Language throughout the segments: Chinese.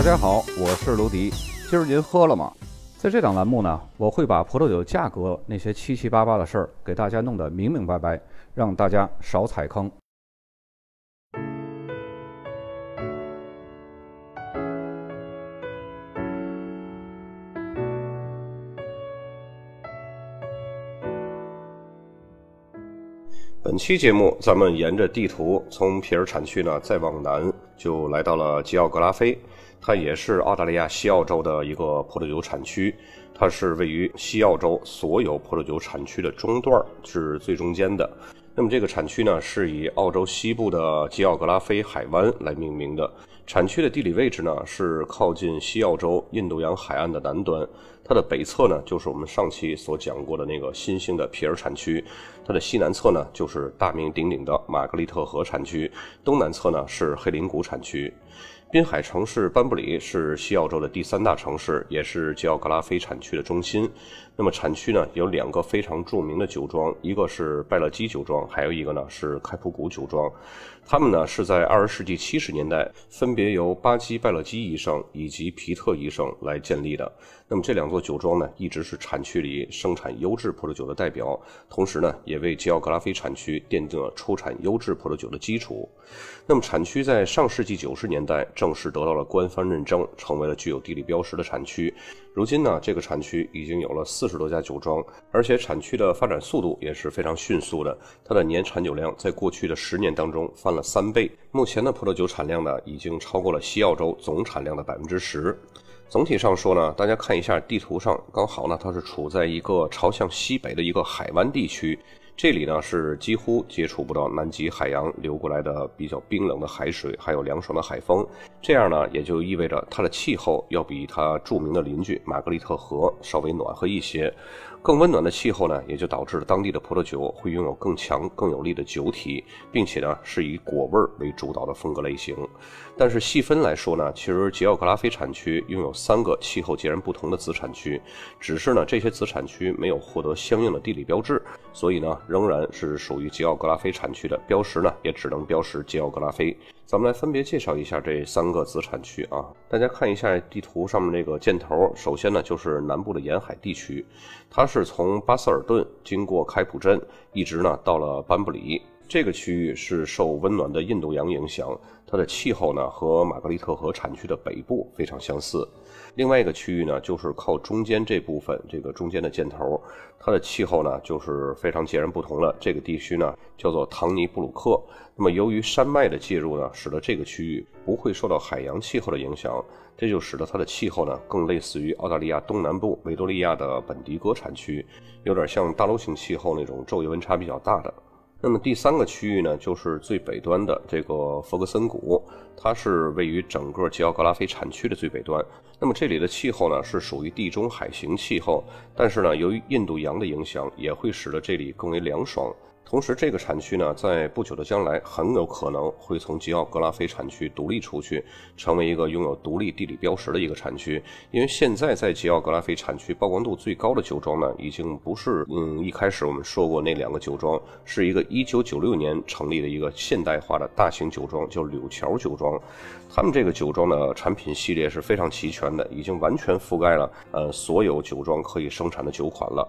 大家好，我是卢迪。今儿您喝了吗？在这档栏目呢，我会把葡萄酒价格那些七七八八的事儿给大家弄得明明白白，让大家少踩坑。本期节目，咱们沿着地图从皮尔产区呢再往南，就来到了吉奥格拉菲。它也是澳大利亚西澳洲的一个葡萄酒产区，它是位于西澳洲所有葡萄酒产区的中段，是最中间的。那么这个产区呢，是以澳洲西部的吉奥格拉菲海湾来命名的。产区的地理位置呢，是靠近西澳洲印度洋海岸的南端。它的北侧呢，就是我们上期所讲过的那个新兴的皮尔产区；它的西南侧呢，就是大名鼎鼎的玛格丽特河产区；东南侧呢，是黑林谷产区。滨海城市班布里是西澳洲的第三大城市，也是吉奥格拉菲产区的中心。那么产区呢有两个非常著名的酒庄，一个是拜勒基酒庄，还有一个呢是开普谷酒庄。他们呢是在二十世纪七十年代分别由巴基拜勒基医生以及皮特医生来建立的。那么这两座酒庄呢一直是产区里生产优质葡萄酒的代表，同时呢也为吉奥格拉菲产区奠定了出产优质葡萄酒的基础。那么产区在上世纪九十年代正式得到了官方认证，成为了具有地理标识的产区。如今呢，这个产区已经有了四十多家酒庄，而且产区的发展速度也是非常迅速的。它的年产酒量在过去的十年当中翻了三倍，目前的葡萄酒产量呢，已经超过了西澳洲总产量的百分之十。总体上说呢，大家看一下地图上，刚好呢，它是处在一个朝向西北的一个海湾地区。这里呢是几乎接触不到南极海洋流过来的比较冰冷的海水，还有凉爽的海风。这样呢也就意味着它的气候要比它著名的邻居玛格丽特河稍微暖和一些。更温暖的气候呢，也就导致了当地的葡萄酒会拥有更强、更有力的酒体，并且呢是以果味为主导的风格类型。但是细分来说呢，其实吉奥格拉菲产区拥有三个气候截然不同的子产区，只是呢这些子产区没有获得相应的地理标志，所以呢仍然是属于吉奥格拉菲产区的标识呢，也只能标识吉奥格拉菲。咱们来分别介绍一下这三个子产区啊，大家看一下地图上面这个箭头，首先呢就是南部的沿海地区，它是从巴塞尔顿经过开普镇，一直呢到了班布里。这个区域是受温暖的印度洋影响，它的气候呢和玛格丽特河产区的北部非常相似。另外一个区域呢，就是靠中间这部分，这个中间的箭头，它的气候呢就是非常截然不同了。这个地区呢叫做唐尼布鲁克。那么由于山脉的介入呢，使得这个区域不会受到海洋气候的影响，这就使得它的气候呢更类似于澳大利亚东南部维多利亚的本迪戈产区，有点像大陆性气候那种昼夜温差比较大的。那么第三个区域呢，就是最北端的这个弗格森谷，它是位于整个吉奥格拉菲产区的最北端。那么这里的气候呢，是属于地中海型气候，但是呢，由于印度洋的影响，也会使得这里更为凉爽。同时，这个产区呢，在不久的将来很有可能会从吉奥格拉菲产区独立出去，成为一个拥有独立地理标识的一个产区。因为现在在吉奥格拉菲产区曝光度最高的酒庄呢，已经不是嗯一开始我们说过那两个酒庄，是一个1996年成立的一个现代化的大型酒庄，叫柳桥酒庄。他们这个酒庄的产品系列是非常齐全的，已经完全覆盖了呃所有酒庄可以生产的酒款了。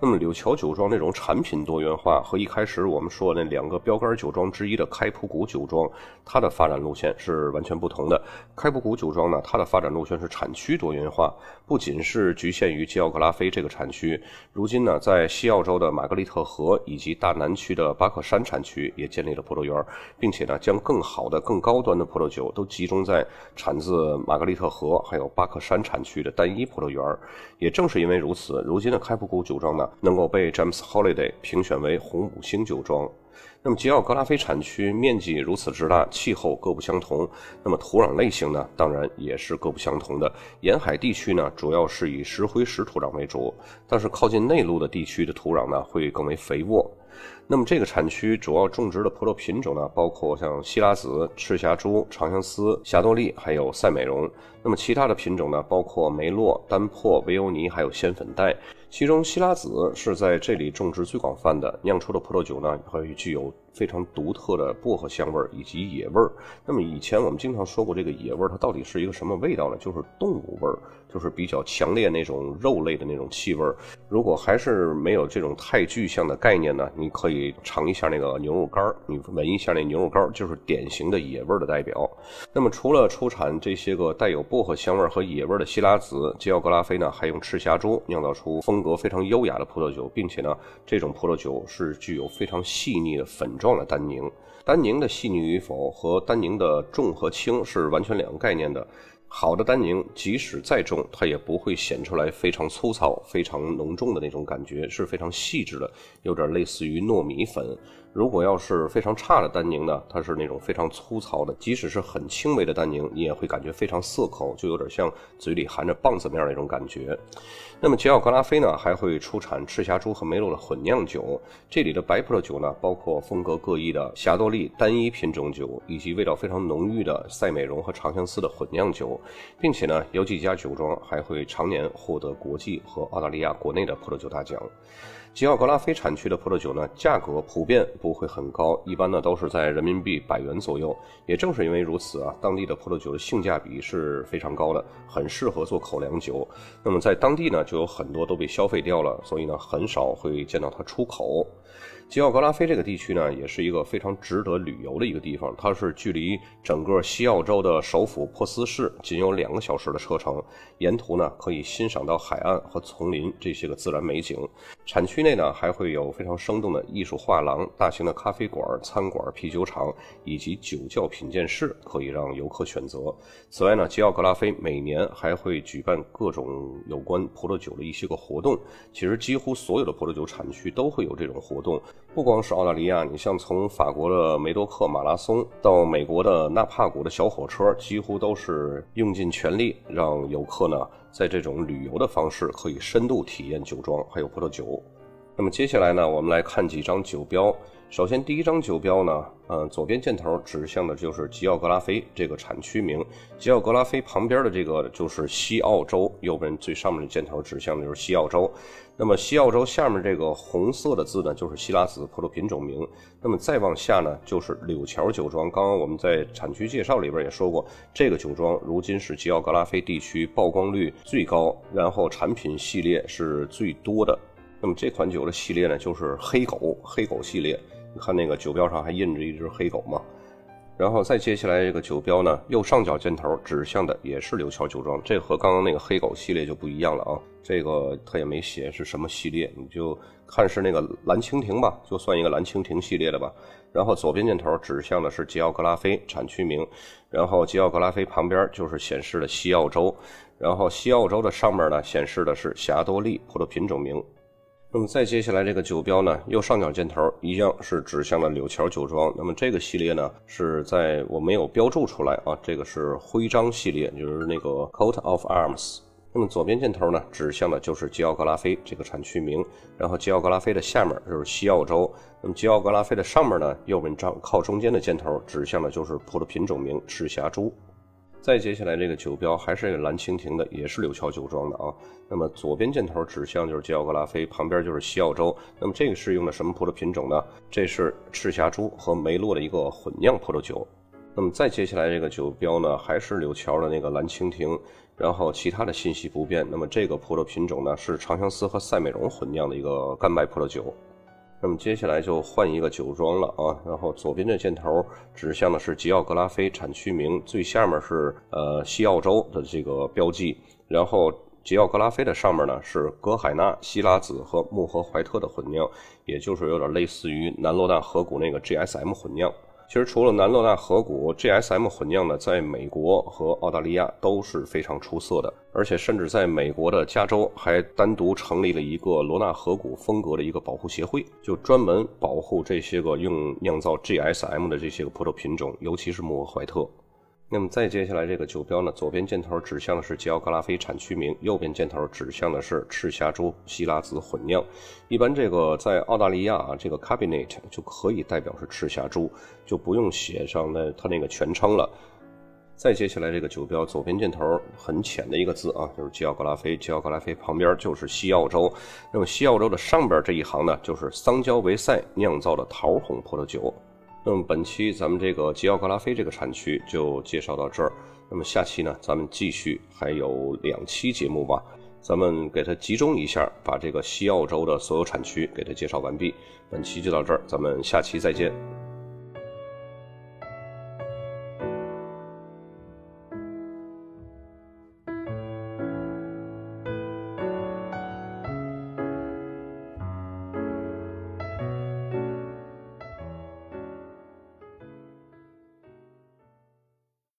那么柳桥酒庄那种产品多元化和一开开始我们说那两个标杆酒庄之一的开普谷酒庄，它的发展路线是完全不同的。开普谷酒庄呢，它的发展路线是产区多元化，不仅是局限于基奥格拉菲这个产区，如今呢，在西澳洲的玛格丽特河以及大南区的巴克山产区也建立了葡萄园，并且呢，将更好的、更高端的葡萄酒都集中在产自玛格丽特河还有巴克山产区的单一葡萄园。也正是因为如此，如今的开普谷酒庄呢。能够被 James Holiday 评选为红五星酒庄。那么吉奥格拉菲产区面积如此之大，气候各不相同，那么土壤类型呢，当然也是各不相同的。沿海地区呢，主要是以石灰石土壤为主，但是靠近内陆的地区的土壤呢，会更为肥沃。那么这个产区主要种植的葡萄品种呢，包括像西拉子、赤霞珠、长相思、霞多丽，还有赛美容。那么其他的品种呢，包括梅洛、丹珀、维欧尼，还有仙粉黛。其中希拉子是在这里种植最广泛的，酿出的葡萄酒呢会具有非常独特的薄荷香味儿以及野味儿。那么以前我们经常说过，这个野味儿它到底是一个什么味道呢？就是动物味儿，就是比较强烈那种肉类的那种气味儿。如果还是没有这种太具象的概念呢，你可以尝一下那个牛肉干儿，你闻一下那牛肉干儿，就是典型的野味儿的代表。那么除了出产这些个带有薄荷香味儿和野味儿的希拉子，吉奥格拉菲呢还用赤霞珠酿造出风格非常优雅的葡萄酒，并且呢，这种葡萄酒是具有非常细腻的粉状的单宁。单宁的细腻与否和单宁的重和轻是完全两个概念的。好的单宁即使再重，它也不会显出来非常粗糙、非常浓重的那种感觉，是非常细致的，有点类似于糯米粉。如果要是非常差的单宁呢，它是那种非常粗糙的，即使是很轻微的单宁，你也会感觉非常涩口，就有点像嘴里含着棒子面那种感觉。那么吉奥格拉菲呢，还会出产赤霞珠和梅洛的混酿酒。这里的白葡萄酒呢，包括风格各异的霞多丽单一品种酒，以及味道非常浓郁的赛美容和长相思的混酿酒，并且呢，有几家酒庄还会常年获得国际和澳大利亚国内的葡萄酒大奖。吉奥格拉菲产区的葡萄酒呢，价格普遍不会很高，一般呢都是在人民币百元左右。也正是因为如此啊，当地的葡萄酒的性价比是非常高的，很适合做口粮酒。那么在当地呢，就有很多都被消费掉了，所以呢，很少会见到它出口。吉奥格拉菲这个地区呢，也是一个非常值得旅游的一个地方。它是距离整个西澳洲的首府珀斯市仅有两个小时的车程，沿途呢可以欣赏到海岸和丛林这些个自然美景。产区内呢还会有非常生动的艺术画廊、大型的咖啡馆、餐馆、啤酒厂以及酒窖品鉴室，可以让游客选择。此外呢，吉奥格拉菲每年还会举办各种有关葡萄酒的一些个活动。其实几乎所有的葡萄酒产区都会有这种活动。不光是澳大利亚，你像从法国的梅多克马拉松到美国的纳帕谷的小火车，几乎都是用尽全力让游客呢，在这种旅游的方式可以深度体验酒庄还有葡萄酒。那么接下来呢，我们来看几张酒标。首先，第一张酒标呢，呃，左边箭头指向的就是吉奥格拉菲这个产区名。吉奥格拉菲旁边的这个就是西澳洲，右边最上面的箭头指向的就是西澳洲。那么西澳洲下面这个红色的字呢，就是希拉子葡萄品种名。那么再往下呢，就是柳桥酒庄。刚刚我们在产区介绍里边也说过，这个酒庄如今是吉奥格拉菲地区曝光率最高，然后产品系列是最多的。那么这款酒的系列呢，就是黑狗黑狗系列。你看那个酒标上还印着一只黑狗嘛？然后再接下来这个酒标呢，右上角箭头指向的也是刘桥酒庄，这和刚刚那个黑狗系列就不一样了啊。这个它也没写是什么系列，你就看是那个蓝蜻蜓吧，就算一个蓝蜻蜓系列的吧。然后左边箭头指向的是吉奥格拉菲产区名，然后吉奥格拉菲旁边就是显示的西澳洲，然后西澳洲的上面呢显示的是霞多丽葡萄品种名。那么再接下来这个酒标呢，右上角箭头一样是指向了柳桥酒庄。那么这个系列呢是在我没有标注出来啊，这个是徽章系列，就是那个 coat of arms。那么左边箭头呢指向的就是吉奥格拉菲这个产区名，然后吉奥格拉菲的下面就是西澳洲。那么吉奥格拉菲的上面呢，右边张靠中间的箭头指向的就是葡萄品种名赤霞珠。再接下来这个酒标还是蓝蜻蜓的，也是柳桥酒庄的啊。那么左边箭头指向就是吉奥格拉菲，旁边就是西澳洲。那么这个是用的什么葡萄品种呢？这是赤霞珠和梅洛的一个混酿葡萄酒。那么再接下来这个酒标呢，还是柳桥的那个蓝蜻蜓，然后其他的信息不变。那么这个葡萄品种呢，是长相思和赛美容混酿的一个干麦葡萄酒。那么接下来就换一个酒庄了啊，然后左边这箭头指向的是吉奥格拉菲产区名，最下面是呃西澳洲的这个标记，然后吉奥格拉菲的上面呢是格海纳、希拉子和穆赫怀特的混酿，也就是有点类似于南罗纳河谷那个 GSM 混酿。其实除了南罗纳河谷 GSM 混酿呢，在美国和澳大利亚都是非常出色的，而且甚至在美国的加州还单独成立了一个罗纳河谷风格的一个保护协会，就专门保护这些个用酿造 GSM 的这些个葡萄品种，尤其是莫怀特。那么再接下来这个酒标呢，左边箭头指向的是吉奥格拉菲产区名，右边箭头指向的是赤霞珠希拉子混酿。一般这个在澳大利亚啊，这个 Cabinet 就可以代表是赤霞珠，就不用写上那它那个全称了。再接下来这个酒标左边箭头很浅的一个字啊，就是吉奥格拉菲。吉奥格拉菲旁边就是西澳洲。那么西澳洲的上边这一行呢，就是桑娇维塞酿造的桃红葡萄酒。那么本期咱们这个吉奥格拉菲这个产区就介绍到这儿。那么下期呢，咱们继续还有两期节目吧，咱们给它集中一下，把这个西澳洲的所有产区给它介绍完毕。本期就到这儿，咱们下期再见。